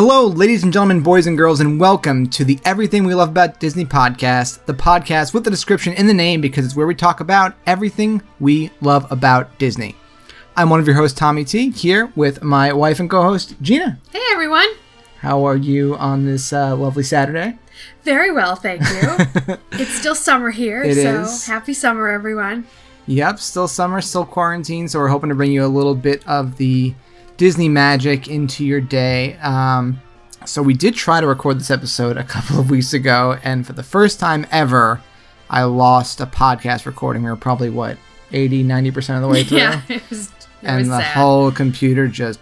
Hello, ladies and gentlemen, boys and girls, and welcome to the Everything We Love About Disney podcast, the podcast with the description in the name because it's where we talk about everything we love about Disney. I'm one of your hosts, Tommy T, here with my wife and co host, Gina. Hey everyone. How are you on this uh, lovely Saturday? Very well, thank you. it's still summer here, It so is. happy summer, everyone. Yep, still summer, still quarantine, so we're hoping to bring you a little bit of the Disney magic into your day. Um, so we did try to record this episode a couple of weeks ago, and for the first time ever, I lost a podcast recording. We were probably, what, 80, 90% of the way through? Yeah, it was, it and the sad. whole computer just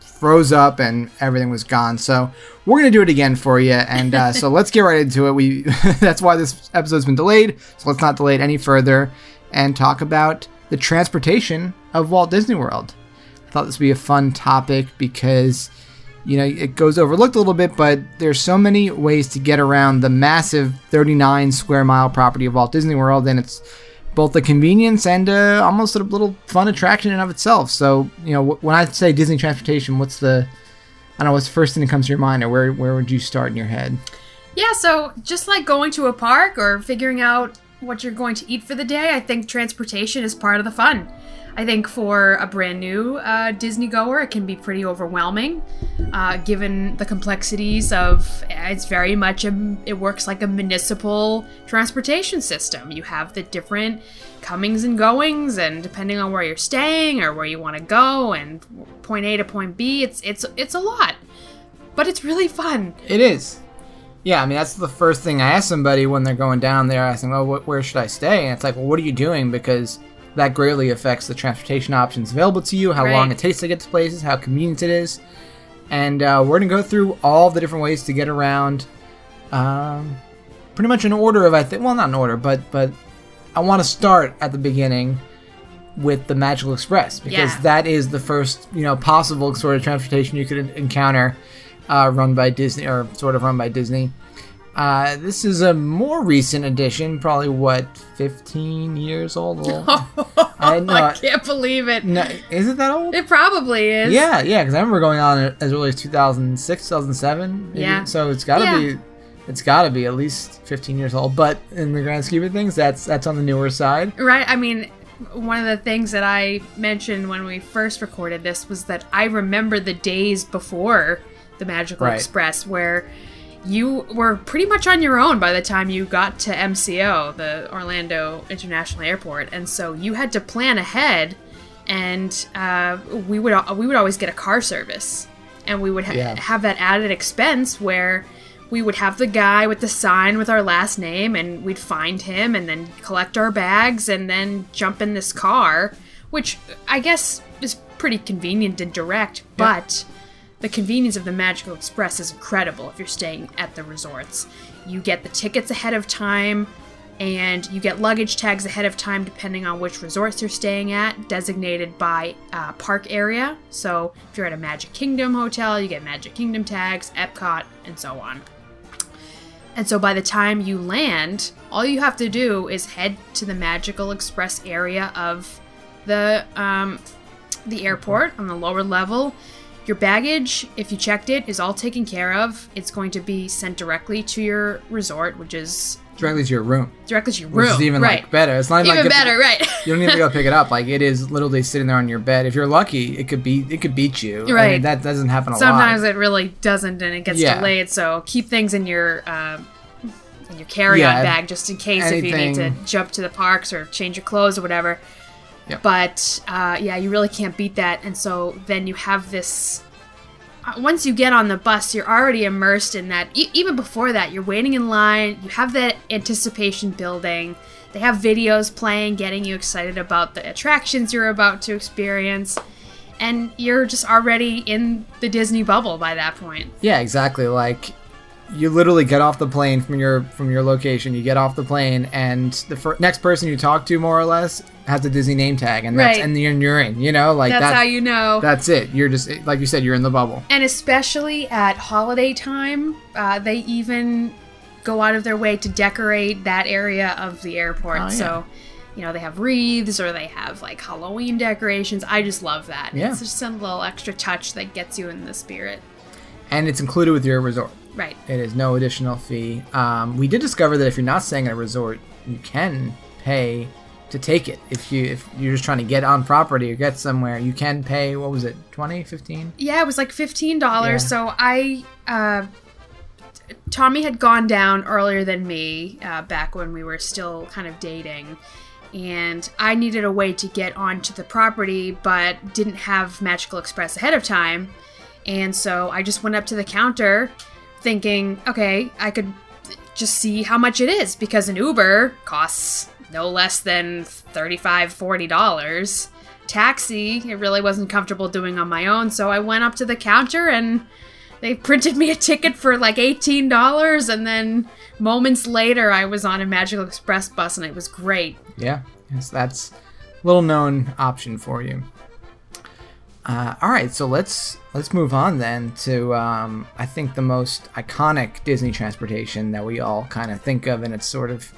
froze up and everything was gone. So we're gonna do it again for you, and uh, so let's get right into it. We that's why this episode's been delayed. So let's not delay it any further and talk about the transportation of Walt Disney World. Thought this would be a fun topic because you know it goes overlooked a little bit, but there's so many ways to get around the massive 39 square mile property of Walt Disney World, and it's both the convenience and almost a little fun attraction in of itself. So, you know, when I say Disney transportation, what's the, I don't know, what's the first thing that comes to your mind, or where where would you start in your head? Yeah, so just like going to a park or figuring out what you're going to eat for the day, I think transportation is part of the fun. I think for a brand new uh, Disney goer, it can be pretty overwhelming, uh, given the complexities of. It's very much a. It works like a municipal transportation system. You have the different comings and goings, and depending on where you're staying or where you want to go, and point A to point B, it's it's it's a lot, but it's really fun. It is. Yeah, I mean that's the first thing I ask somebody when they're going down there. I them, "Well, wh- where should I stay?" And it's like, "Well, what are you doing?" Because that greatly affects the transportation options available to you, how long it takes to get to places, how convenient it is, and uh, we're gonna go through all the different ways to get around. Um, pretty much in order of I think. Well, not in order, but but I want to start at the beginning with the Magical Express because Yeah. that is the first you know possible sort of transportation you could encounter uh, run by Disney or sort of run by Disney. Uh, this is a more recent addition, probably what 15 years old. Well, I know. I can't believe it. no, is it that old? It probably is. Yeah, yeah, because I remember going on as early as 2006, 2007. maybe. Yeah. So it's got to Yeah. be, it's got to be at least 15 years old. But in the grand scheme of things, that's that's on the newer side. Right. I mean, one of the things that I mentioned when we first recorded this was that I remember the days before the Magical Right. Express where you were pretty much on your own by the time you got to MCO, the Orlando International Airport, and so you had to plan ahead. And uh, we would we would always get a car service, and we would ha- Yeah. have that added expense where we would have the guy with the sign with our last name and we'd find him and then collect our bags and then jump in this car which i guess is pretty convenient and direct but the convenience of the magical express is incredible if you're staying at the resorts you get the tickets ahead of time and you get luggage tags ahead of time depending on which resorts you're staying at designated by uh, park area so if you're at a magic kingdom hotel you get magic kingdom tags epcot and so on and so by the time you land, all you have to do is head to the Magical Express area of the um, the airport on the lower level. Your baggage, if you checked it, is all taken care of. It's going to be sent directly to your resort, which is Directly to your room, directly to your which room. is even right. like better. It's not even like better, right? You don't need to go pick it up. Like it is literally sitting there on your bed. If you're lucky, it could be it could beat you. I mean, Right. that doesn't happen a Sometimes lot. Sometimes it really doesn't, and it gets Yeah. delayed. So keep things in your um, in your carry-on Yeah, bag just in case if you need to jump to the parks or change your clothes or whatever. Yep. But uh, yeah, you really can't beat that. And so then you have this. Uh, once you get on the bus, you're already immersed in that. E- even before that, you're waiting in line. You have that anticipation building. They have videos playing, getting you excited about the attractions you're about to experience. And you're just already in the Disney bubble by that point. Yeah, exactly. Like you literally get off the plane from your from your location. You get off the plane, and the fir- next person you talk to, more or less, has a Disney name tag, and that's Right. and you're, you're in. You know, like That's that- how you know. That's it. You're just like you said. You're in the bubble. and especially at holiday time, uh, they even go out of their way to decorate that area of the airport. Oh, yeah. So, you know, they have wreaths or they have like Halloween decorations. I just love that. Yeah. It's just some little extra touch that gets you in the spirit. and it's included with your resort. Right. It is no additional fee. Um, we did discover that if you're not staying at a resort, you can pay to take it. If you if you're just trying to get on property or get somewhere, you can pay. What was it? 20 15 Yeah, it was like fifteen dollars. Yeah. So I, uh, Tommy had gone down earlier than me uh, back when we were still kind of dating, and I needed a way to get onto the property, but didn't have Magical Express ahead of time, and so I just went up to the counter, thinking, okay, I could just see how much it is because an Uber costs no less than $35, 40 dollars taxi it really wasn't comfortable doing on my own so i went up to the counter and they printed me a ticket for like $18 and then moments later i was on a magical express bus and it was great Yeah, yes, that's a little known option for you. Uh, all right, so let's let's move on then to um, I think the most iconic Disney transportation that we all kind of think of, and it's sort of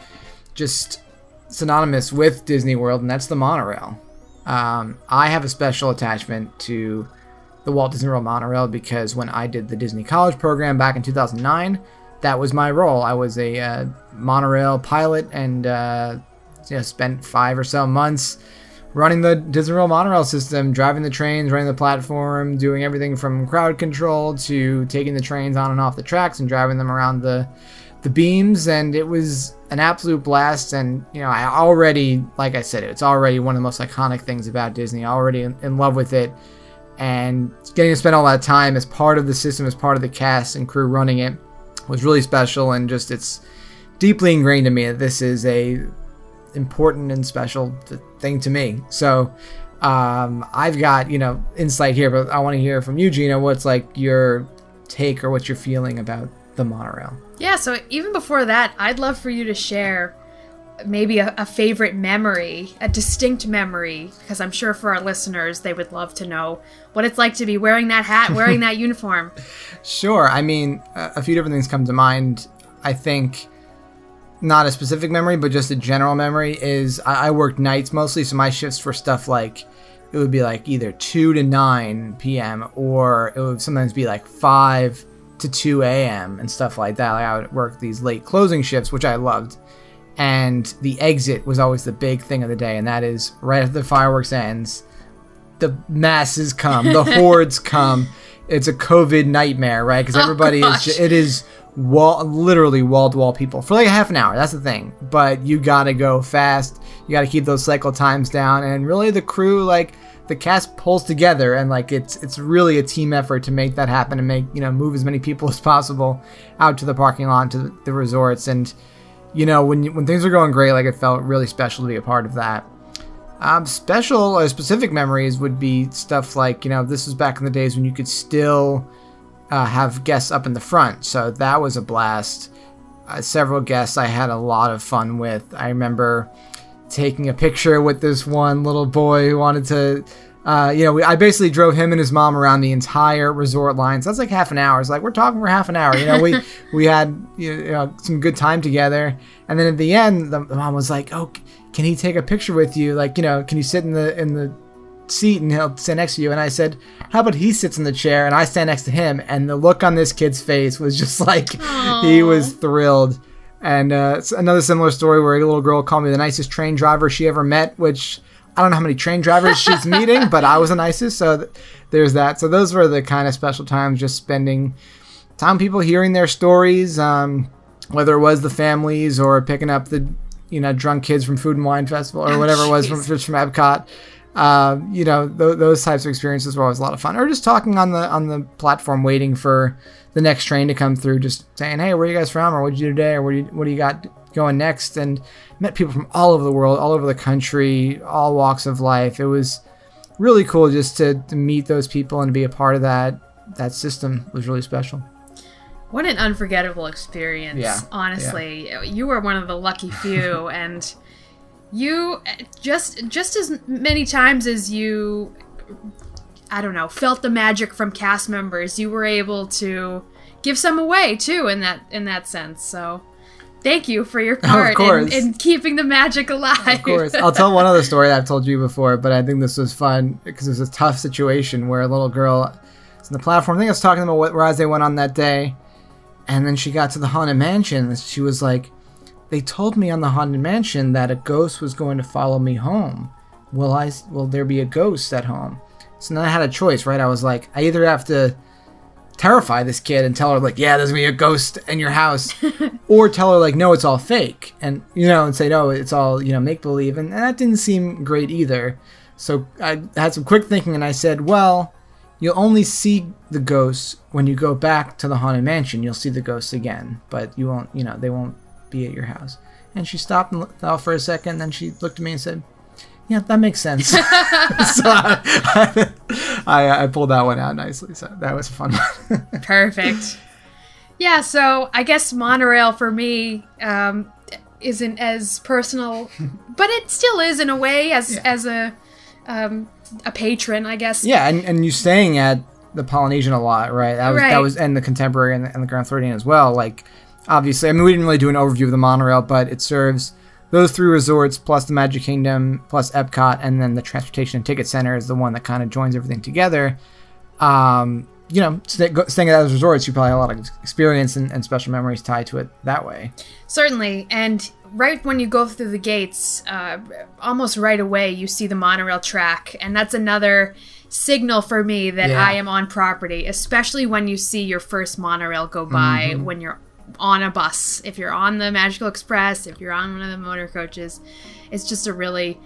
just synonymous with Disney World, and that's the monorail. Um, I have a special attachment to the Walt Disney World monorail because when I did the Disney College program back in 2009, that was my role. I was a uh, monorail pilot and uh, you know, spent five or so months running the Disney World monorail system, driving the trains, running the platform, doing everything from crowd control to taking the trains on and off the tracks and driving them around the the beams. And it was an absolute blast. And you know I already like I said it's already one of the most iconic things about Disney. Already in, in love with it. And getting to spend all that time as part of the system as part of the cast and crew running it was really special. And just it's deeply ingrained in me that this is a important and special thing to me. So um, I've got you know insight here, but I want to hear from you, Gina. What's like your take or what you're feeling about the monorail? yeah so even before that i'd love for you to share maybe a, a favorite memory a distinct memory because i'm sure for our listeners they would love to know what it's like to be wearing that hat wearing that uniform Sure. I mean, a a few different things come to mind. I think not a specific memory, but just a general memory is I, I worked nights mostly, so my shifts were stuff like it would be like either 2 to 9 p.m. or it would sometimes be like 5 to 2 a.m. and stuff like that. Like I would work these late closing shifts, which I loved. And the exit was always the big thing of the day, and that is right after the fireworks ends, the masses come, the hordes come. It's a COVID nightmare, right? Because oh, everybody is. gosh. ju- It is wall, literally wall to wall people for like a half an hour. That's the thing. But you gotta go fast. You gotta keep those cycle times down, and really the crew, like the cast, pulls together, and like it's it's really a team effort to make that happen and make you know move as many people as possible out to the parking lot to the, resorts and you know when when things were going great like it felt really special to be a part of that um, special or specific memories would be stuff like you know this was back in the days when you could still uh, have guests up in the front so that was a blast uh, several guests i had a lot of fun with i remember taking a picture with this one little boy who wanted to uh, you know, we, I basically drove him and his mom around the entire resort line. So that's like half an hour. It's like we're talking for half an hour. You know, we we had you know some good time together, and then at the end, the, the mom was like, "Oh, can he take a picture with you? Like, you know, can you sit in the in the seat and he'll sit next to you?" And I said, "How about he sits in the chair and I stand next to him?" And the look on this kid's face was just like he was thrilled. And uh, it's another similar story where a little girl called me the nicest train driver she ever met, which I don't know how many train drivers she's meeting, but I was the nicest. So th- there's that. So those were the kind of special times, just spending time people hearing their stories, um, whether it was the families or picking up the you know drunk kids from Food and Wine Festival or Oh, whatever it was from, just from Epcot. Uh, you know th- those types of experiences were always a lot of fun, or just talking on the on the platform, waiting for the next train to come through, just saying, "Hey, where are you guys from? Or what did you do today? Or what do you what do you got going next?" And met people from all over the world, all over the country, all walks of life. It was really cool just to, to meet those people and to be a part of that that system was really special. What an unforgettable experience. Yeah, Honestly, you were one of the lucky few and you just just as many times as you I don't know, felt the magic from cast members, you were able to give some away too in that in that sense. So thank you for your part in, in keeping the magic alive. Of course. I'll tell one other story that I've told you before, but I think this was fun because it was a tough situation where a little girl was on the platform. I think I was talking about what rides they went on that day. And then she got to the Haunted Mansion and she was like, They told me on the Haunted Mansion that a ghost was going to follow me home. Will I will there be a ghost at home? So then I had a choice, right? I was like, I either have to terrify this kid and tell her like, yeah, there's gonna be a ghost in your house, or tell her like, no, it's all fake, and you know, and say no, it's all you know, make believe, and, and that didn't seem great either. So I had some quick thinking, and I said, well, you'll only see the ghosts when you go back to the haunted mansion. You'll see the ghosts again, but you won't, you know, they won't be at your house. And she stopped and thought for a second, then she looked at me and said, yeah, that makes sense. so I, I, I, pulled that one out nicely. So that was fun. Perfect. Yeah, so I guess monorail for me um, isn't as personal, but it still is in a way as yeah. as a um, a patron, I guess. Yeah, and, and you staying at the Polynesian a lot, right? That was right. that was and the contemporary and the, and the Grand Floridian as well. Like obviously, I mean, we didn't really do an overview of the monorail, but it serves those three resorts plus the Magic Kingdom plus Epcot and then the Transportation and Ticket Center is the one that kind of joins everything together. Um, you know, staying at those resorts, you probably have a lot of experience and, and, special memories tied to it that way. Certainly, and right when you go through the gates, uh, almost right away, you see the monorail track, and that's another signal for me that yeah. I am on property, especially when you see your first monorail go by mm-hmm. when you're on a bus, if you're on the Magical Express, if you're on one of the motor coaches, it's just a really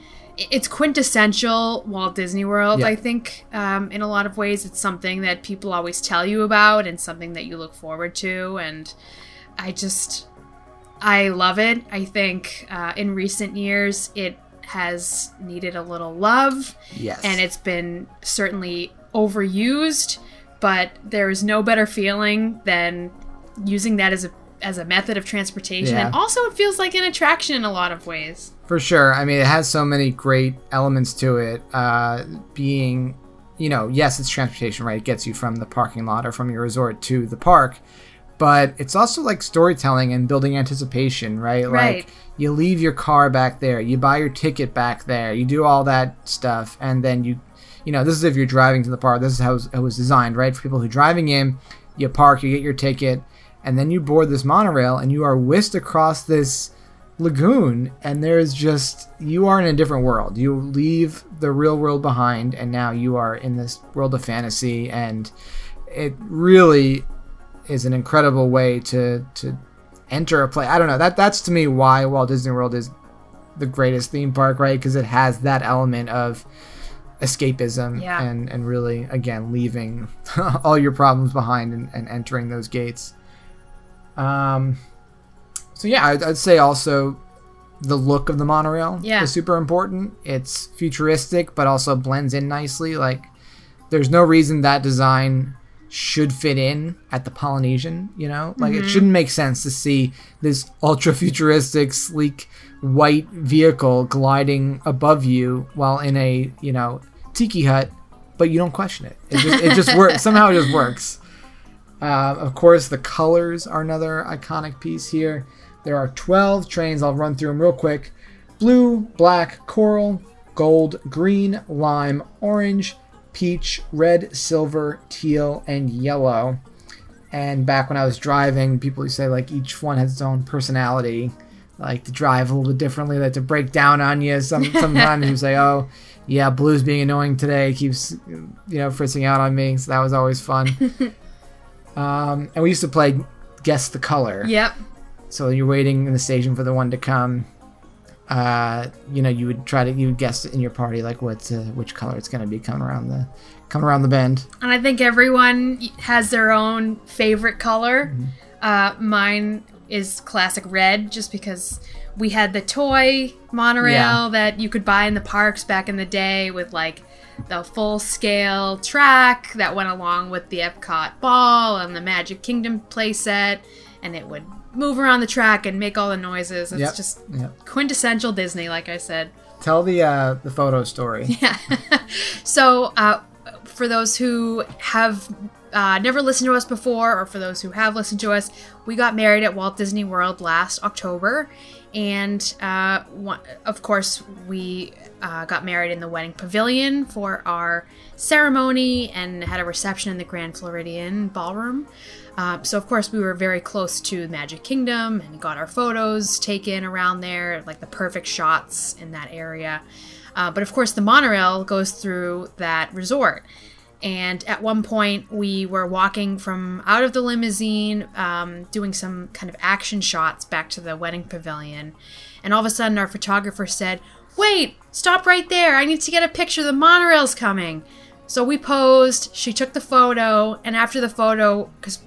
it's quintessential Walt Disney World. Yeah. I think um, in a lot of ways, it's something that people always tell you about and something that you look forward to. And I just I love it. I think uh, in recent years it has needed a little love. Yes, and it's been certainly overused. But there is no better feeling than using that as a as a method of transportation. Yeah. and also it feels like an attraction in a lot of ways. For sure. I mean it has so many great elements to it uh, being you know yes it's transportation right? It gets you from the parking lot or from your resort to the park but it's also like storytelling and building anticipation right, right. like you leave your car back there you buy your ticket back there you do all that stuff and then you you know this is if you're driving to the park this is how it was designed right? For people who are driving in you park you get your ticket and then you board this monorail and you are whisked across this lagoon and there's just you are in a different world. You leave the real world behind and now you are in this world of fantasy and it really is an incredible way to to enter a play. I don't know that that's to me why walt disney world is the greatest theme park right? Because it has that element of escapism yeah. and and really again leaving all your problems behind and, and entering those gates um, so yeah, I'd, I'd, say also the look of the monorail yeah. is super important. It's futuristic, but also blends in nicely. Like, there's no reason that design should fit in at the Polynesian. You know, like mm-hmm. it shouldn't make sense to see this ultra futuristic, sleek white vehicle gliding above you while in a you know tiki hut, but you don't question it. It just it just works somehow. It just works. Uh, of course, the colors are another iconic piece here. There are 12 trains. I'll run through them real quick blue, black, coral, gold, green, lime, orange, peach, red, silver, teal, and yellow. And back when I was driving, people would say like each one has its own personality, like to drive a little bit differently, like to break down on you. Some sometimes you say, "Oh, yeah, blue's being annoying today, keeps you know fritzing out on me." So that was always fun. Um, and we used to play guess the color. Yep. So you're waiting in the station for the one to come. Uh, you know, you would try to you would guess in your party like what uh, which color it's going to be coming around the coming around the bend. And I think everyone has their own favorite color. Mm-hmm. Uh, mine is classic red, just because we had the toy monorail yeah. that you could buy in the parks back in the day with like the full scale track that went along with the Epcot ball and the Magic Kingdom playset, and it would move around the track and make all the noises. It's yep. just yep. quintessential Disney, like I said. Tell the uh, the photo story. Yeah. so, uh, for those who have uh, never listened to us before, or for those who have listened to us, we got married at Walt Disney World last October, And uh, one, of course, we uh, got married in the wedding pavilion for our ceremony and had a reception in the Grand Floridian ballroom. Uh, so, of course, we were very close to Magic Kingdom and got our photos taken around there, like the perfect shots in that area. Uh, but of course, the monorail goes through that resort. And at one point, we were walking from out of the limousine, um, doing some kind of action shots back to the wedding pavilion. And all of a sudden, our photographer said, Wait, stop right there. I need to get a picture. The monorail's coming. So we posed. She took the photo. And after the photo, because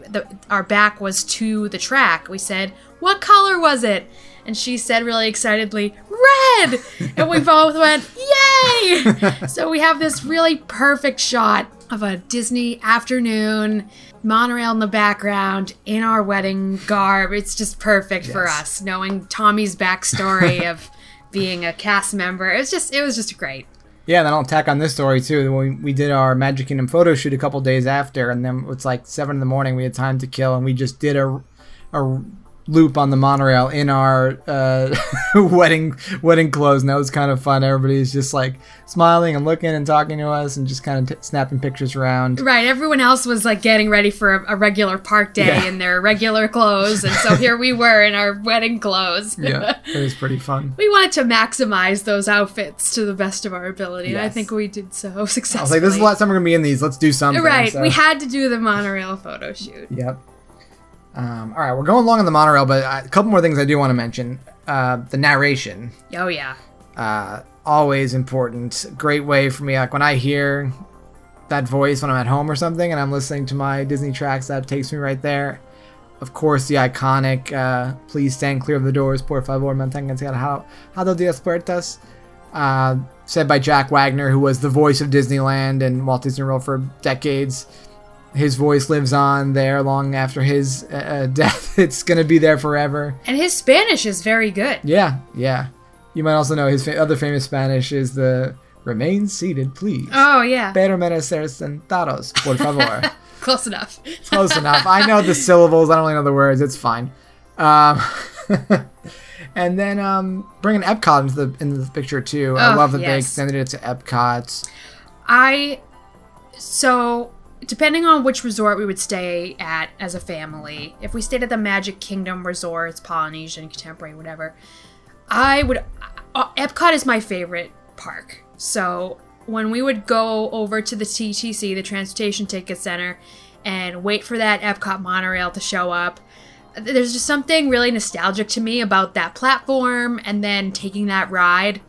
our back was to the track, we said, What color was it? And she said really excitedly, Red! And we both went, Yay! so we have this really perfect shot of a Disney afternoon, monorail in the background, in our wedding garb. It's just perfect yes. for us, knowing Tommy's backstory of being a cast member. It was just, it was just great. Yeah, and then I'll tack on this story too. We, we did our Magic Kingdom photo shoot a couple days after, and then it's like seven in the morning. We had time to kill, and we just did a a loop on the monorail in our uh, wedding wedding clothes, and that was kind of fun. Everybody's just like smiling and looking and talking to us, and just kind of t- snapping pictures around. Right. Everyone else was like getting ready for a, a regular park day yeah. in their regular clothes, and so here we were in our wedding clothes. yeah, it was pretty fun. We wanted to maximize those outfits to the best of our ability, yes. and I think we did so successfully. I was like, "This is the last time we're gonna be in these. Let's do something." Right. So. We had to do the monorail photo shoot. Yep. Um, all right, we're going along on the monorail, but a couple more things I do want to mention. Uh, the narration. Oh yeah. Uh, always important. Great way for me. Like when I hear that voice when I'm at home or something, and I'm listening to my Disney tracks, that takes me right there. Of course, the iconic uh, "Please stand clear of the doors, por favor, manténganse alejado de las puertas," uh, said by Jack Wagner, who was the voice of Disneyland and Walt Disney World for decades his voice lives on there long after his uh, uh death. It's gonna be there forever. And his Spanish is very good. Yeah, yeah. You might also know his fa- other famous Spanish is the "Remain seated, please." Oh yeah. Pero merecer sentados, por favor. Close enough. Close enough. I know the syllables. I don't really know the words. It's fine. Um, and then um, bringing Epcot into the into the picture too. Oh, I love that yes. they extended it to Epcot. I so depending on which resort we would stay at as a family, if we stayed at the Magic Kingdom resorts, Polynesian, Contemporary, whatever, I would. Uh, Epcot is my favorite park. So when we would go over to the TTC, the Transportation Ticket Center, and wait for that Epcot monorail to show up, there's just something really nostalgic to me about that platform and then taking that ride.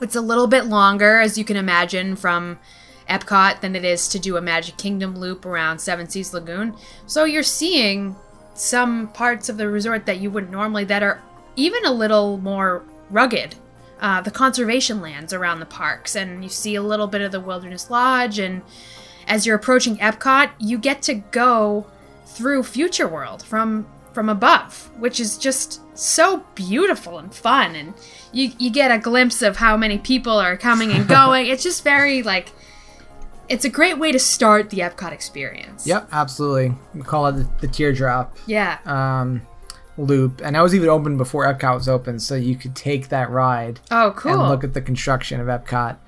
It's a little bit longer, as you can imagine, from Epcot than it is to do a Magic Kingdom loop around Seven Seas Lagoon. So you're seeing some parts of the resort that you wouldn't normally that are even a little more rugged. Uh, the conservation lands around the parks, and you see a little bit of the Wilderness Lodge. And as you're approaching Epcot, you get to go through Future World from from above, which is just so beautiful and fun. And you you get a glimpse of how many people are coming and going. it's just very like it's a great way to start the Epcot experience. Yep, absolutely. We call it the, the teardrop. Yeah. Um, loop, and that was even open before Epcot was open, so you could take that ride. Oh, cool! And look at the construction of Epcot.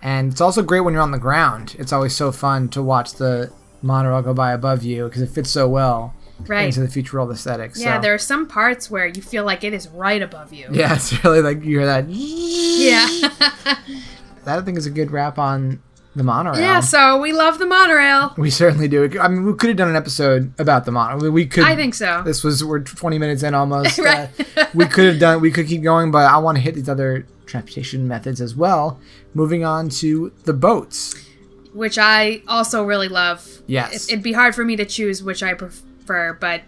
And it's also great when you're on the ground. It's always so fun to watch the monorail go by above you because it fits so well right. into the future world aesthetic. Yeah, so. there are some parts where you feel like it is right above you. Yeah, it's really like you hear that. Yeah. that I think is a good wrap on the monorail. Yeah, so we love the monorail. We certainly do. I mean, we could have done an episode about the monorail. We could. I think so. This was we're 20 minutes in almost. right. Uh, we could have done. We could keep going, but I want to hit these other transportation methods as well. Moving on to the boats, which I also really love. Yes, it'd be hard for me to choose which I prefer, but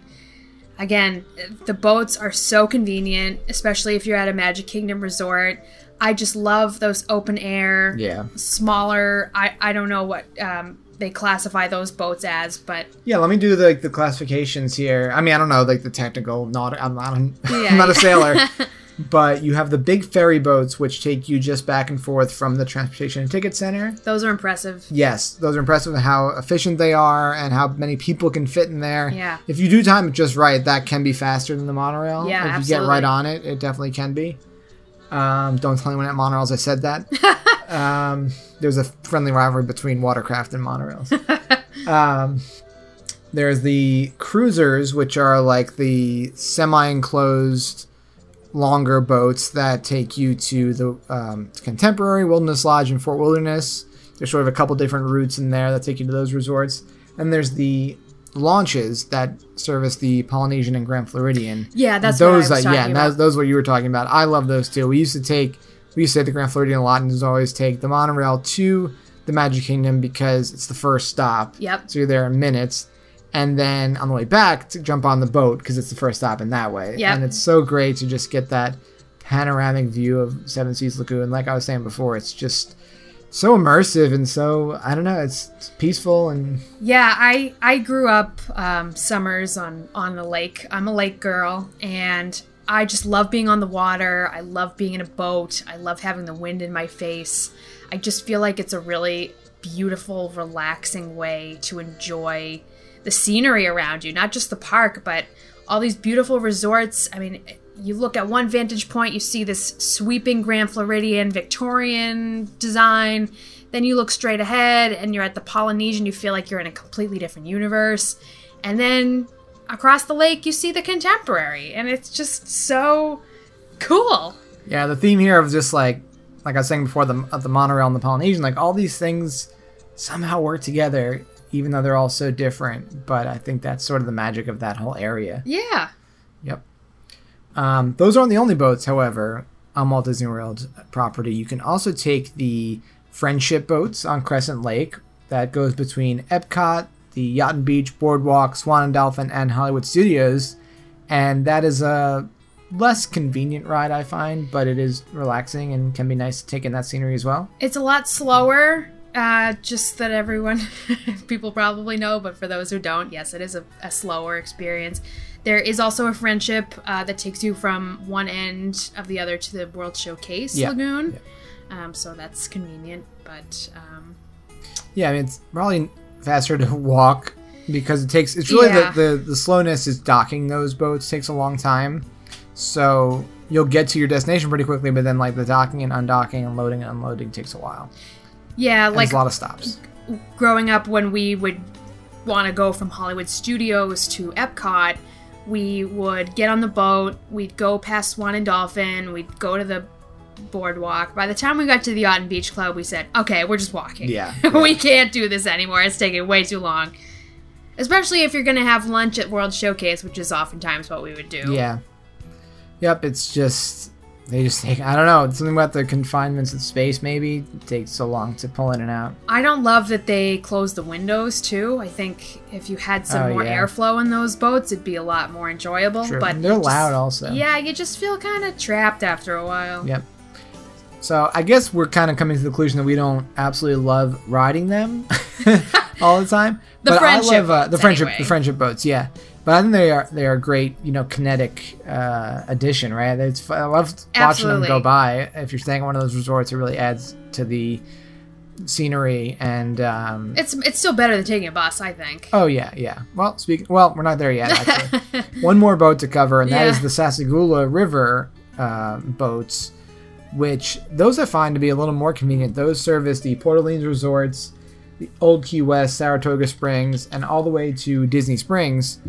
again, the boats are so convenient, especially if you're at a Magic Kingdom resort. I just love those open air, yeah, smaller. I I don't know what um, they classify those boats as, but yeah, let me do the the classifications here. I mean, I don't know like the technical. Not I'm not yeah, I'm not a sailor, but you have the big ferry boats which take you just back and forth from the transportation and ticket center. Those are impressive. Yes, those are impressive how efficient they are and how many people can fit in there. Yeah. If you do time it just right, that can be faster than the monorail. Yeah, If you get right on it, it definitely can be. Um, don't tell anyone at monorails I said that. um, there's a friendly rivalry between watercraft and monorails. um, there's the cruisers, which are like the semi-enclosed, longer boats that take you to the um, Contemporary Wilderness Lodge in Fort Wilderness. There's sort of a couple different routes in there that take you to those resorts. And there's the launches that service the Polynesian and Grand Floridian. Yeah, that's those. what I was uh, yeah, that's, those are what you were talking about. I love those too. We used to take, we used to take the Grand Floridian a lot, and just always take the monorail to the Magic Kingdom because it's the first stop. Yep. So you're there in minutes, and then on the way back to jump on the boat because it's the first stop in that way. Yep. And it's so great to just get that panoramic view of Seven Seas Lagoon. Like I was saying before, it's just so immersive and so I don't know. It's, peaceful and Yeah, I I grew up um, summers on on the lake. I'm a lake girl, and I just love being on the water. I love being in a boat. I love having the wind in my face. I just feel like it's a really beautiful, relaxing way to enjoy the scenery around you, not just the park, but all these beautiful resorts. I mean, you look at one vantage point, you see this sweeping Grand Floridian Victorian design. Then you look straight ahead and you're at the Polynesian, you feel like you're in a completely different universe. And then across the lake, you see the contemporary, and it's just so cool. Yeah, the theme here of just like, like I was saying before, the of the monorail and the Polynesian, like all these things somehow work together, even though they're all so different. But I think that's sort of the magic of that whole area. Yeah. Yep. Um, those aren't the only boats, however, on Walt Disney World property. You can also take the friendship boats on Crescent Lake that goes between Epcot, the Yacht and Beach Boardwalk, Swan and Dolphin, and Hollywood Studios, and that is a less convenient ride, I find, but it is relaxing and can be nice to take in that scenery as well. It's a lot slower, uh, just that everyone, people probably know, but for those who don't, yes, it is a, a slower experience. There is also a friendship uh, that takes you from one end of the other to the World Showcase Yeah. Lagoon. Um, so that's convenient, but um, Yeah, I mean it's probably faster to walk because it takes. It's really Yeah. the, the the slowness is docking those boats takes a long time, so you'll get to your destination pretty quickly. But then like the docking and undocking and loading and unloading takes a while. yeah, And like There's a lot of stops. growing up when we would want to go from Hollywood Studios to Epcot, we would get on the boat, we'd go past Swan and Dolphin, we'd go to the boardwalk. By the time we got to the Yacht and Beach Club, we said, okay, we're just walking. Yeah, we can't do this anymore. It's taking way too long. Especially if you're going to have lunch at World Showcase, which is oftentimes what we would do. Yeah. Yep. It's just they just take. I don't know, something about the confinements of space. Maybe it takes so long to pull in and out. I don't love that they close the windows too. I think if you had some Oh, more yeah. airflow in those boats, it'd be a lot more enjoyable. True. But They're just- loud also. Yeah, you just feel kind of trapped after a while. Yep. So I guess we're kind of coming to the conclusion that we don't absolutely love riding them all the time. The but friendship I love uh, the friendship, anyway. the friendship boats. Yeah, but I think they are they are a great, you know, kinetic uh, addition, right? It's I love watching them go by. If you're staying at one of those resorts, it really adds to the scenery and. Um, It's it's still better than taking a bus, I think. Oh yeah, yeah. Well, speak. Well, we're not there yet. Actually, one more boat to cover, and that is the Sassagoula River uh, boats, which those I find to be a little more convenient. Those service the Port Orleans resorts, the Old Key West, Saratoga Springs, and all the way to Disney Springs.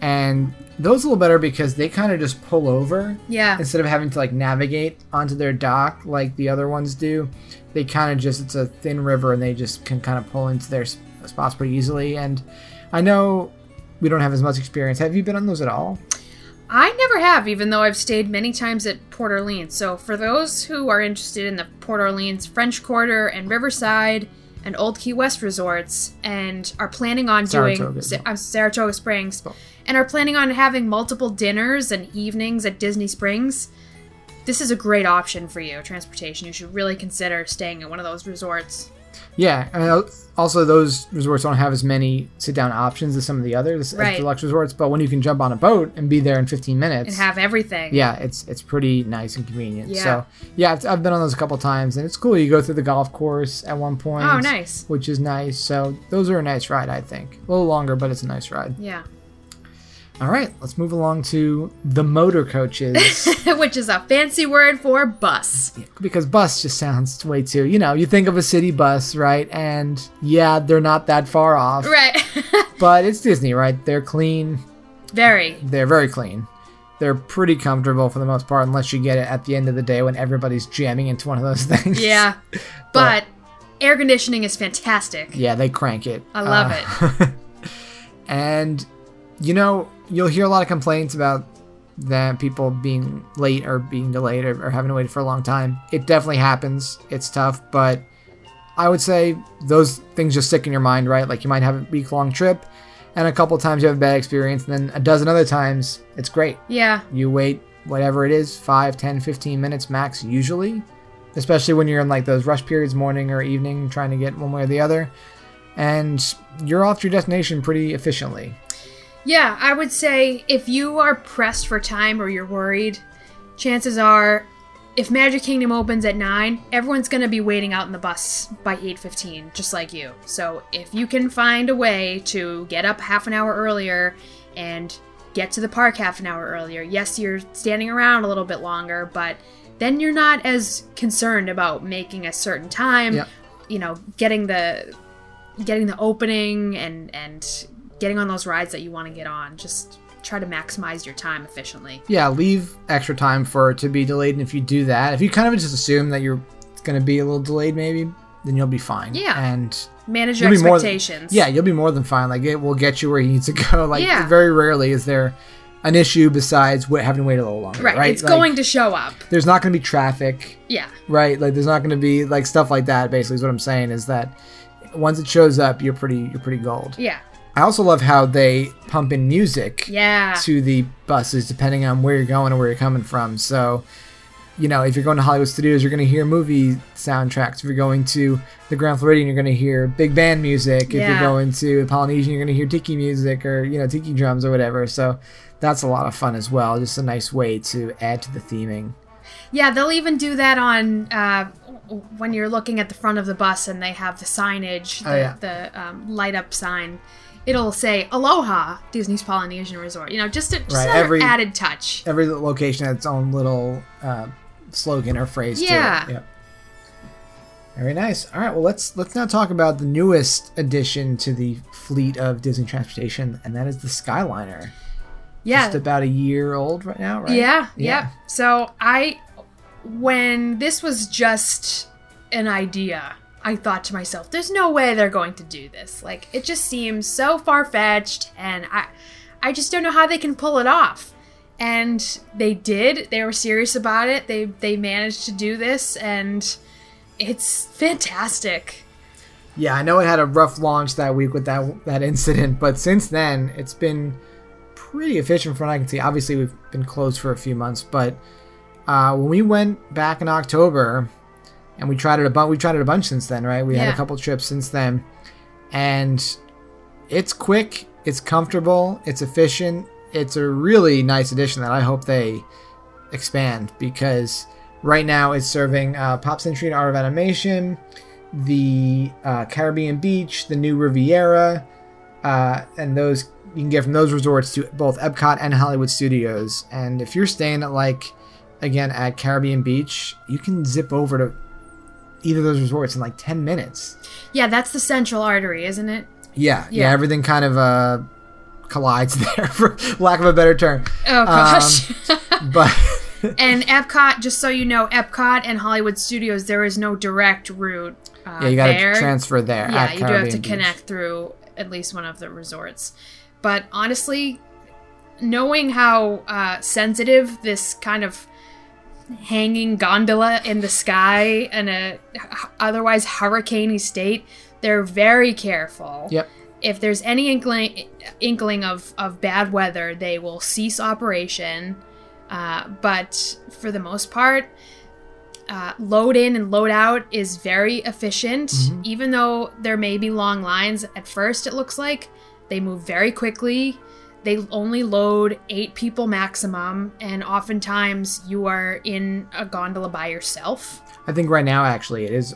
And those a little better because they kind of just pull over Yeah. instead of having to like navigate onto their dock like the other ones do. They kind of just it's a thin river and they just can kind of pull into their spots pretty easily. And I know we don't have as much experience. Have you been on those at all? I never have, even though I've stayed many times at Port Orleans. So, for those who are interested in the Port Orleans French Quarter and Riverside and Old Key West resorts and are planning on Saratoga doing Sa- well. uh, Saratoga Springs Oh. and are planning on having multiple dinners and evenings at Disney Springs, this is a great option for you. Transportation. You should really consider staying at one of those resorts. Yeah, and also those resorts don't have as many sit-down options as some of the others, as Right. deluxe resorts. But when you can jump on a boat and be there in 15 minutes, and have everything. yeah, it's it's pretty nice and convenient. Yeah. So yeah, I've, I've been on those a couple times, and it's cool. You go through the golf course at one point. Oh, nice. Which is nice. So those are a nice ride, I think. A little longer, but it's a nice ride. Yeah. All right, let's move along to the motor coaches. Which is a fancy word for bus. because bus just sounds way too you know you think of a city bus right and yeah they're not that far off Right. but it's disney right they're clean Very. they're very clean they're pretty comfortable for the most part unless you get it at the end of the day when everybody's jamming into one of those things Yeah. But air conditioning is fantastic. yeah they crank it I love uh, it and you know you'll hear a lot of complaints about that people being late or being delayed or, or having to wait for a long time. It definitely happens. It's tough but i would say those things just stick in your mind right? Like you might have a week long trip and a couple times you have a bad experience and then a dozen other times it's great. Yeah. you wait whatever it is 5 10 15 minutes max usually especially when you're in like those rush periods morning or evening trying to get one way or the other and you're off to your destination pretty efficiently Yeah, I would say if you are pressed for time or you're worried, chances are if Magic Kingdom opens at 9, everyone's going to be waiting out in the bus by 8:15 just like you. So, if you can find a way to get up half an hour earlier and get to the park half an hour earlier. Yes, you're standing around a little bit longer, but then you're not as concerned about making a certain time, Yeah. you know, getting the getting the opening and and getting on those rides that you want to get on. Just try to maximize your time efficiently. yeah leave extra time for it to be delayed and if you do that if you kind of just assume that you're going to be a little delayed maybe then you'll be fine Yeah. and Manage your more than- expectations. yeah you'll be more than fine like it will get you where you need to go like Yeah. very rarely is there an issue besides wait, having to wait a little longer Right. right, It's Like, going to show up. there's not going to be traffic Yeah. right like there's not going to be like stuff like that basically is what i'm saying is that once it shows up you're pretty you're pretty gold Yeah. I also love how they pump in music Yeah. to the buses depending on where you're going and where you're coming from. So you know if you're going to hollywood studios you're going to hear movie soundtracks. If you're going to the grand floridian you're going to hear big band music. If you're going to polynesian you're going to hear tiki music or you know tiki drums or whatever. So that's a lot of fun as well. Just a nice way to add to the theming. Yeah, they'll even do that on uh, when you're looking at the front of the bus and they have the signage, the, Oh, yeah. the um, light up sign. It'll say "Aloha Disney's Polynesian Resort." You know, just, a, just Right, another every- added touch. every location has its own little uh, slogan or phrase Yeah. to it. Yep. Very nice. All right, well let's let's now talk about the newest addition to the fleet of Disney transportation, and that is the Skyliner. Yeah, Just about a year old right now, right? yeah, yeah. So I, when this was just an idea, I thought to myself, "There's no way they're going to do this. Like, it just seems so far fetched, and I, I just don't know how they can pull it off." And they did. They were serious about it. They they managed to do this, and it's fantastic. Yeah, I know it had a rough launch that week with that that incident, but since then it's been pretty efficient from what I can see. Obviously, we've been closed for a few months, but uh, when we went back in October and we tried it a bunch, we tried it a bunch since then, right? We had a couple trips since then, and it's quick, it's comfortable, it's efficient. It's a really nice addition that I hope they expand because right now it's serving uh, Pop Century and Art of Animation, the uh, Caribbean Beach, the new Riviera, uh, and those you can get from those resorts to both Epcot and Hollywood Studios. And if you're staying at like again at Caribbean Beach, you can zip over to either of those resorts in like 10 minutes. Yeah, that's the central artery, isn't it? Yeah, yeah, Yeah. everything kind of uh, collides there, for lack of a better term. Oh gosh. But and Epcot, just so you know, Epcot and Hollywood Studios, there is no direct route. Uh, yeah, you got to transfer there. Yeah, you do have to Beach. connect through at least one of the resorts. But honestly, knowing how uh, sensitive this kind of hanging gondola in the sky in a otherwise hurricaney state, they're very careful. Yep. If there's any inkling inkling of, of bad weather, they will cease operation. Uh, but for the most part, Uh, load in and load out is very efficient, Mm-hmm. even though there may be long lines at first, it looks like. They move very quickly. They only load eight people maximum, and oftentimes you are in a gondola by yourself. I think right now actually it is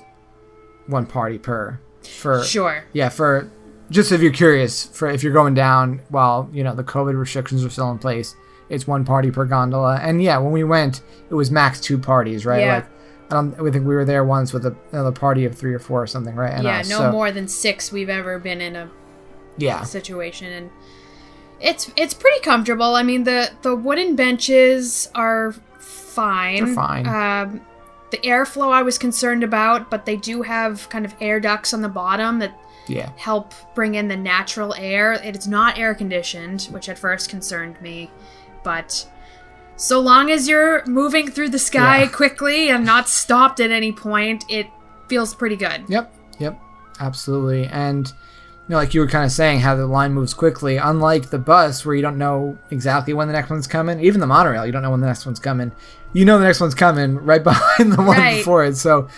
one party per for Sure. yeah for just if you're curious for if you're going down while you know the COVID restrictions are still in place, it's one party per gondola. And yeah, when we went, it was max two parties, right? Yeah. Like I don't. I think we were there once with a, another party of three or four or something, right? And yeah, us, no so- more than six we've ever been in a Yeah, situation and it's it's pretty comfortable. I mean the the wooden benches are fine. They're fine. Um, the airflow I was concerned about, but they do have kind of air ducts on the bottom that yeah. help bring in the natural air. It is not air conditioned, which at first concerned me, but so long as you're moving through the sky Yeah. quickly and not stopped at any point, it feels pretty good. Yep, yep, absolutely. And know, like you were kind of saying, how the line moves quickly. Unlike the bus, where you don't know exactly when the next one's coming. Even the monorail, you don't know when the next one's coming. You know the next one's coming right behind the one Right. before it. So,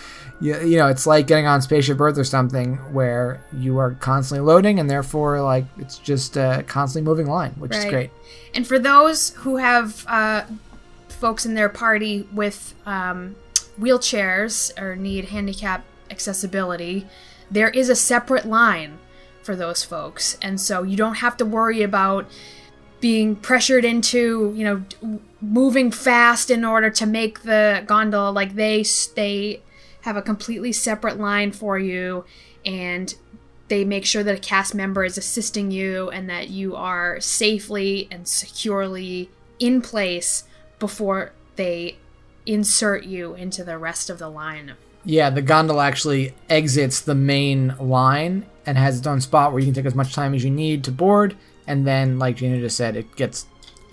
you, you know, it's like getting on Spaceship Earth or something, where you are constantly loading, and therefore, like, it's just a constantly moving line, which is great. And for those who have uh, folks in their party with um, wheelchairs or need handicap accessibility, there is a separate line for those folks. And so you don't have to worry about being pressured into, you know, moving fast in order to make the gondola like they they have a completely separate line for you and they make sure that a cast member is assisting you and that you are safely and securely in place before they insert you into the rest of the line. Yeah, the gondola actually exits the main line and has its own spot where you can take as much time as you need to board, and then, like Gina just said, it gets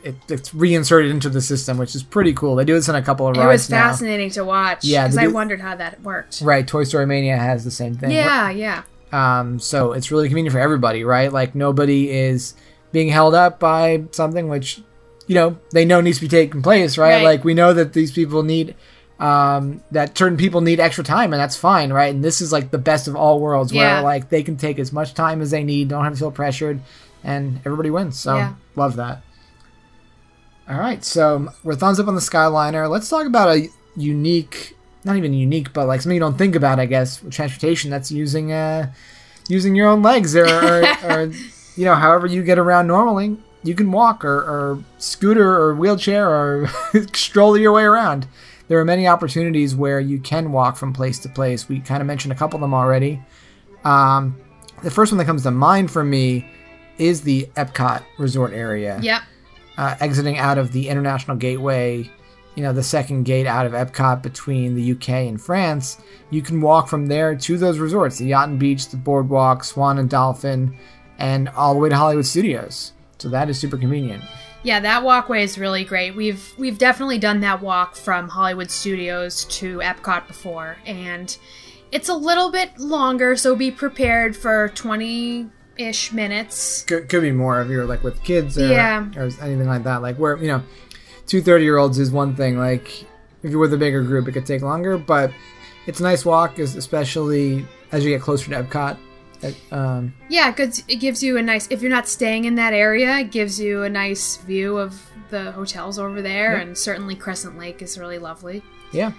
it, it's reinserted into the system, which is pretty cool. They do this in a couple of rides. It was now. fascinating to watch Yeah, because I wondered how that worked. Right, Toy Story Mania has the same thing. Yeah, yeah. Um, so it's really convenient for everybody, right? Like nobody is being held up by something which, you know, they know needs to be taking place, right? Right. Like we know that these people need, um, that certain people need extra time, and that's fine, right? And this is like the best of all worlds, Yeah. where like they can take as much time as they need, don't have to feel pressured, and everybody wins. So Yeah. love that. All right, so we're thumbs up on the Skyliner. Let's talk about a unique, not even unique, but like something you don't think about, I guess, with transportation that's using uh using your own legs or, or, or you know, however you get around normally. You can walk or, or scooter or wheelchair or stroll your way around. There are many opportunities where you can walk from place to place. We kind of mentioned a couple of them already. Um, the first one that comes to mind for me is the Epcot resort area Yep. uh, exiting out of the International Gateway, you know, the second gate out of Epcot between the UK and France, you can walk from there to those resorts the Yacht and Beach, the Boardwalk, Swan and Dolphin, and all the way to Hollywood Studios. So that is super convenient. Yeah, that walkway is really great. We've we've definitely done that walk from Hollywood Studios to Epcot before, and it's a little bit longer, so be prepared for twenty ish minutes. Could, could be more if you're like with kids or, Yeah. or anything like that. Like where, you know, two 30 year olds is one thing. Like if you're with a bigger group, it could take longer, but it's a nice walk, especially as you get closer to Epcot. It, um, Yeah, it gives you a nice. If you're not staying in that area, it gives you a nice view of the hotels over there, Yeah. and certainly Crescent Lake is really lovely. Yeah.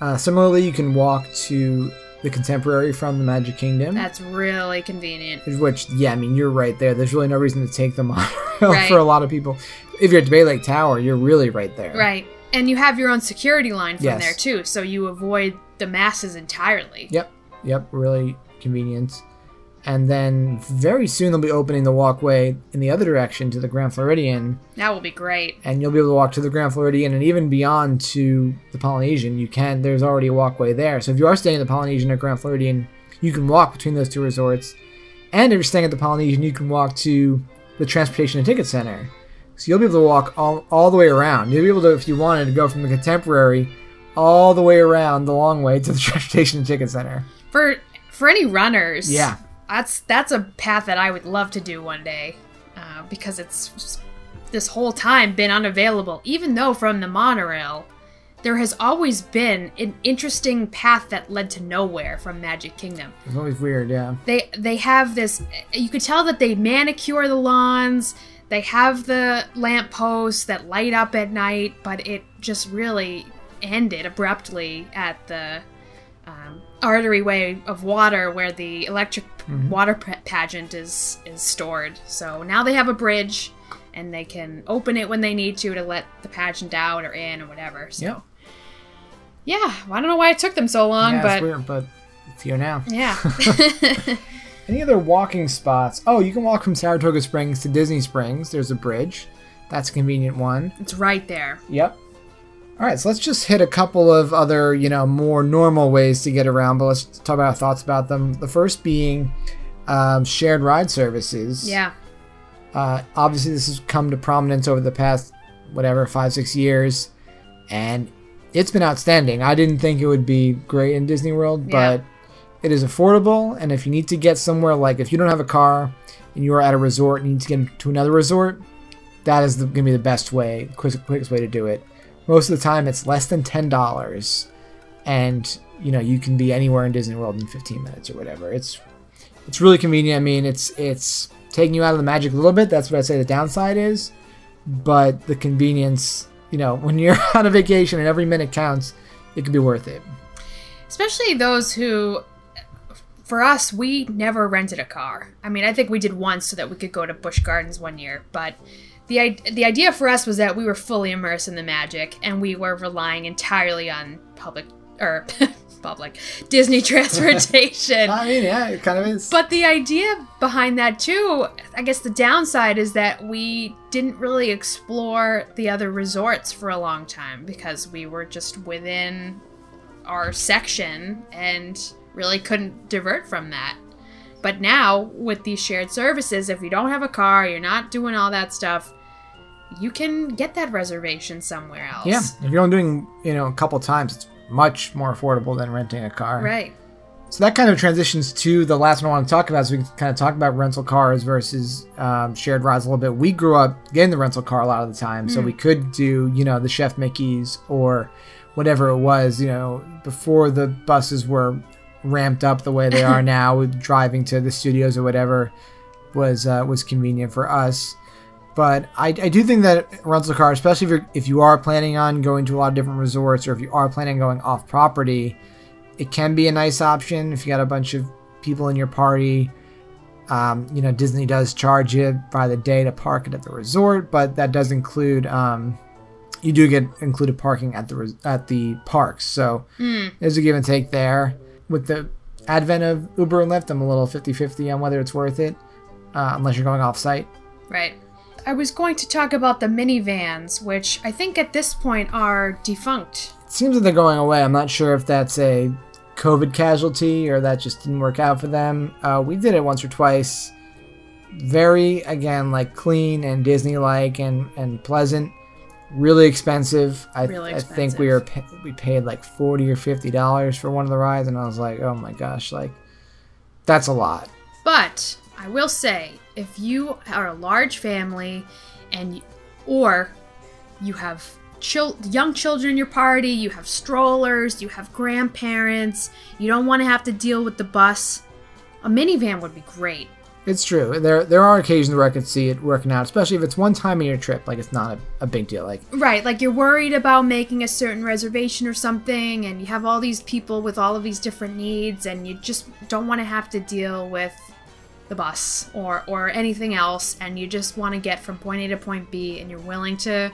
Uh, similarly, you can walk to the Contemporary from the Magic Kingdom, That's really convenient. which, yeah, I mean, you're right there. There's really no reason to take the monorail Right. for a lot of people. If you're at Bay Lake Tower, you're really right there. Right, and you have your own security line from Yes. there too, so you avoid the masses entirely. Yep. Yep. Really convenient. And then very soon they'll be opening the walkway in the other direction to the Grand Floridian, That will be great. and you'll be able to walk to the Grand Floridian and even beyond to the Polynesian. You can. There's already a walkway there. So if you are staying at the Polynesian or Grand Floridian, you can walk between those two resorts. And if you're staying at the Polynesian, you can walk to the Transportation and Ticket Center. So you'll be able to walk all, all the way around. You'll be able to, if you wanted, to go from the Contemporary all the way around the long way to the Transportation and Ticket Center. For for any runners, Yeah. that's that's a path that I would love to do one day, uh, because it's this whole time been unavailable. Even though from the monorail, there has always been an interesting path that led to nowhere from Magic Kingdom. It's always weird, yeah. They they have this you could tell that they manicure the lawns. They have the lampposts that light up at night, but it just really ended abruptly at the um, artery-way of water where the electric mm-hmm. water pa- pageant is is stored. So now they have a bridge, and they can open it when they need to to let the pageant out or in or whatever. So Yep. yeah, I don't know why it took them so long, yeah, but it's weird, but it's here now. yeah. Any other walking spots? Oh, you can walk from Saratoga Springs to Disney Springs. There's a bridge. That's a convenient one. it's right there. Yep. All right, so let's just hit a couple of other, you know, more normal ways to get around, but let's talk about our thoughts about them. The first being um, shared ride services. Yeah. Uh, obviously, this has come to prominence over the past, whatever, five, six years, and it's been outstanding. I didn't think it would be great in Disney World, Yeah. but it is affordable, and if you need to get somewhere, like if you don't have a car and you are at a resort and you need to get to another resort, that is going to be the best way, quick, quickest way to do it. Most of the time, it's less than ten dollars, and you know you can be anywhere in Disney World in 15 minutes or whatever. It's it's really convenient. I mean, it's it's taking you out of the magic a little bit. That's what I say the downside is, but the convenience, you know, when you're on a vacation and every minute counts, it could be worth it. Especially those who, for us, we never rented a car. I mean, I think we did once so that we could go to Busch Gardens one year, but the the idea for us was that we were fully immersed in the magic and we were relying entirely on public or public Disney transportation. I mean, yeah, it kind of is. But the idea behind that too, I guess the downside is that we didn't really explore the other resorts for a long time because we were just within our section and really couldn't divert from that. But now with these shared services, if you don't have a car, you're not doing all that stuff, you can get that reservation somewhere else. yeah, if you're only doing you know a couple times, it's much more affordable than renting a car. Right. So that kind of transitions to the last one I want to talk about. So we can kind of talk about rental cars versus um, shared rides a little bit. We grew up getting the rental car a lot of the time, so we could do you know the Chef Mickey's or whatever it was. You know before the buses were ramped up the way they are now, with driving to the studios or whatever was uh, was convenient for us. But I, I do think that rental car, especially if you're if you are planning on going to a lot of different resorts or if you are planning on going off property, it can be a nice option if you got a bunch of people in your party. Um, you know, Disney does charge you by the day to park it at the resort, but that does include um, you do get included parking at the res- at the parks. So there's a give and take there. With the advent of Uber and Lyft, I'm a little 50-50 on whether it's worth it, uh, unless you're going off site. Right. I was going to talk about the minivans, which I think at this point are defunct. It seems that they're going away. I'm not sure if that's a COVID casualty or that just didn't work out for them. Uh, we did it once or twice. Very, again, like clean and Disney like and, and pleasant. Really expensive. I, Really I think we were we paid like forty or fifty dollars for one of the rides, and I was like, oh my gosh, like that's a lot. But I will say, if you are a large family and or you have chil- young children in your party, you have strollers, you have grandparents, you don't want to have to deal with the bus, a minivan would be great. It's true. There there are occasions where I could see it working out, especially if it's one time in your trip. Like it's not a, a big deal. Like Right, like you're worried about making a certain reservation or something, and you have all these people with all of these different needs, and you just don't want to have to deal with the bus or or anything else, and you just want to get from point A to point B, and you're willing to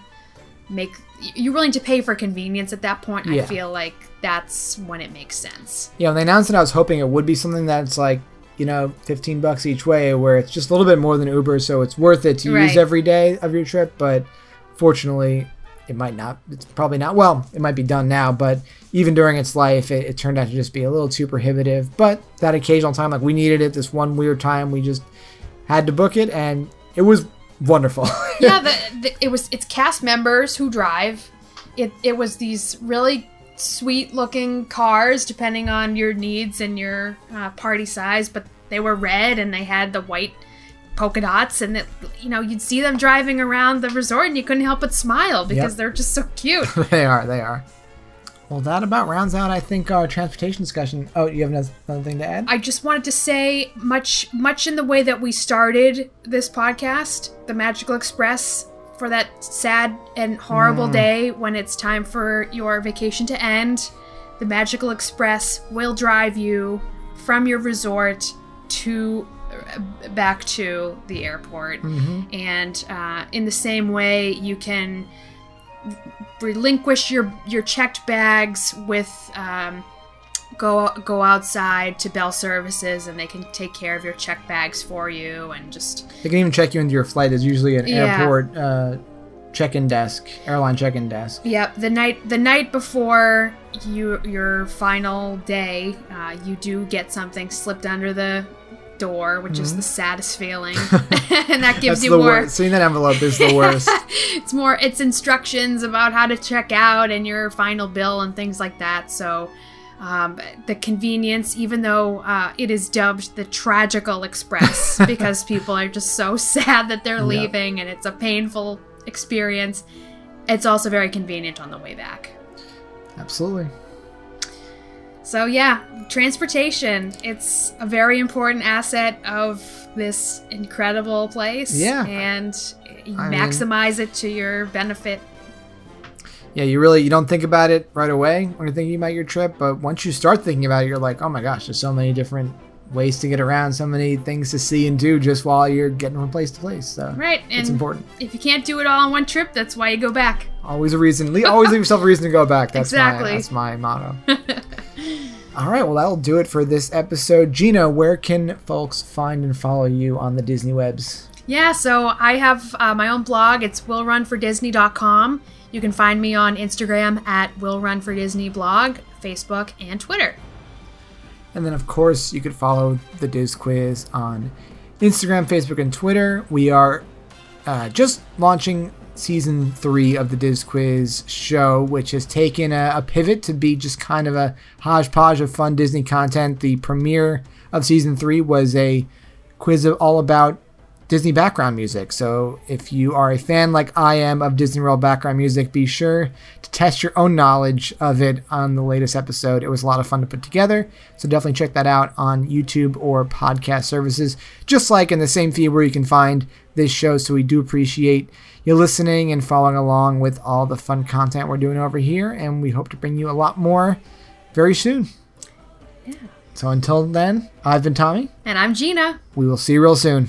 make you're willing to pay for convenience at that point. Yeah. I feel like that's when it makes sense. Yeah, when they announced it, I was hoping it would be something that's like, you know, 15 bucks each way, where it's just a little bit more than Uber, so it's worth it to use every day of your trip. But fortunately, it might not. It's probably not. Well, it might be done now, but even during its life, it, it turned out to just be a little too prohibitive. But that occasional time, like we needed it, this one weird time, we just had to book it, and it was wonderful. yeah, the, the, it was it's cast members who drive. It it was these really sweet looking cars, depending on your needs and your uh, party size. But they were red and they had the white polka dots, and it, you know you'd see them driving around the resort, and you couldn't help but smile because Yep. they're just so cute. they are. They are. Well, that about rounds out, I think, our transportation discussion. Oh, you have another thing to add? I just wanted to say much much in the way that we started this podcast, the Magical Express for that sad and horrible mm. day when it's time for your vacation to end. The Magical Express will drive you from your resort to back to the airport. And uh, in the same way, you can relinquish your your checked bags with um, go go outside to Bell Services and they can take care of your checked bags for you and just They can even check you into your flight. There's usually an Yeah. airport uh, check-in desk, airline check-in desk. Yep, the night the night before you your final day, uh, you do get something slipped under the door, which is the saddest feeling, and that gives That's you the more. worst. Seeing that envelope is the worst. It's more. It's instructions about how to check out and your final bill and things like that. So. Um, the convenience, even though uh, it is dubbed the Tragical Express because people are just so sad that they're leaving and it's a painful experience, it's also very convenient on the way back. Absolutely. So yeah, transportation. It's a very important asset of this incredible place. Yeah. And you I mean- maximize it to your benefit. Yeah, you really you don't think about it right away when you're thinking about your trip, but once you start thinking about it, you're like, oh my gosh, there's so many different ways to get around, so many things to see and do just while you're getting from place to place. So Right. it's And important. if you can't do it all on one trip, that's why you go back. Always a reason. Always leave yourself a reason to go back. That's Exactly. my that's my motto. All right, well that'll do it for this episode. Gina, where can folks find and follow you on the Disney webs? Yeah, so I have uh, my own blog. It's willrunfordisney.com. You can find me on Instagram at willrunfordisneyblog, Facebook, and Twitter. And then, of course, you could follow the Dis Quiz on Instagram, Facebook, and Twitter. We are uh, just launching season three of the Dis Quiz show, which has taken a, a pivot to be just kind of a hodgepodge of fun Disney content. The premiere of season three was a quiz all about Disney background music. So if you are a fan like I am of Disney World background music, be sure to test your own knowledge of it on the latest episode. It was a lot of fun to put together. So definitely check that out on YouTube or podcast services, just like in the same feed where you can find this show. So we do appreciate you listening and following along with all the fun content we're doing over here. And we hope to bring you a lot more very soon. Yeah. So until then, I've been Tommy. And I'm Gina. We will see you real soon.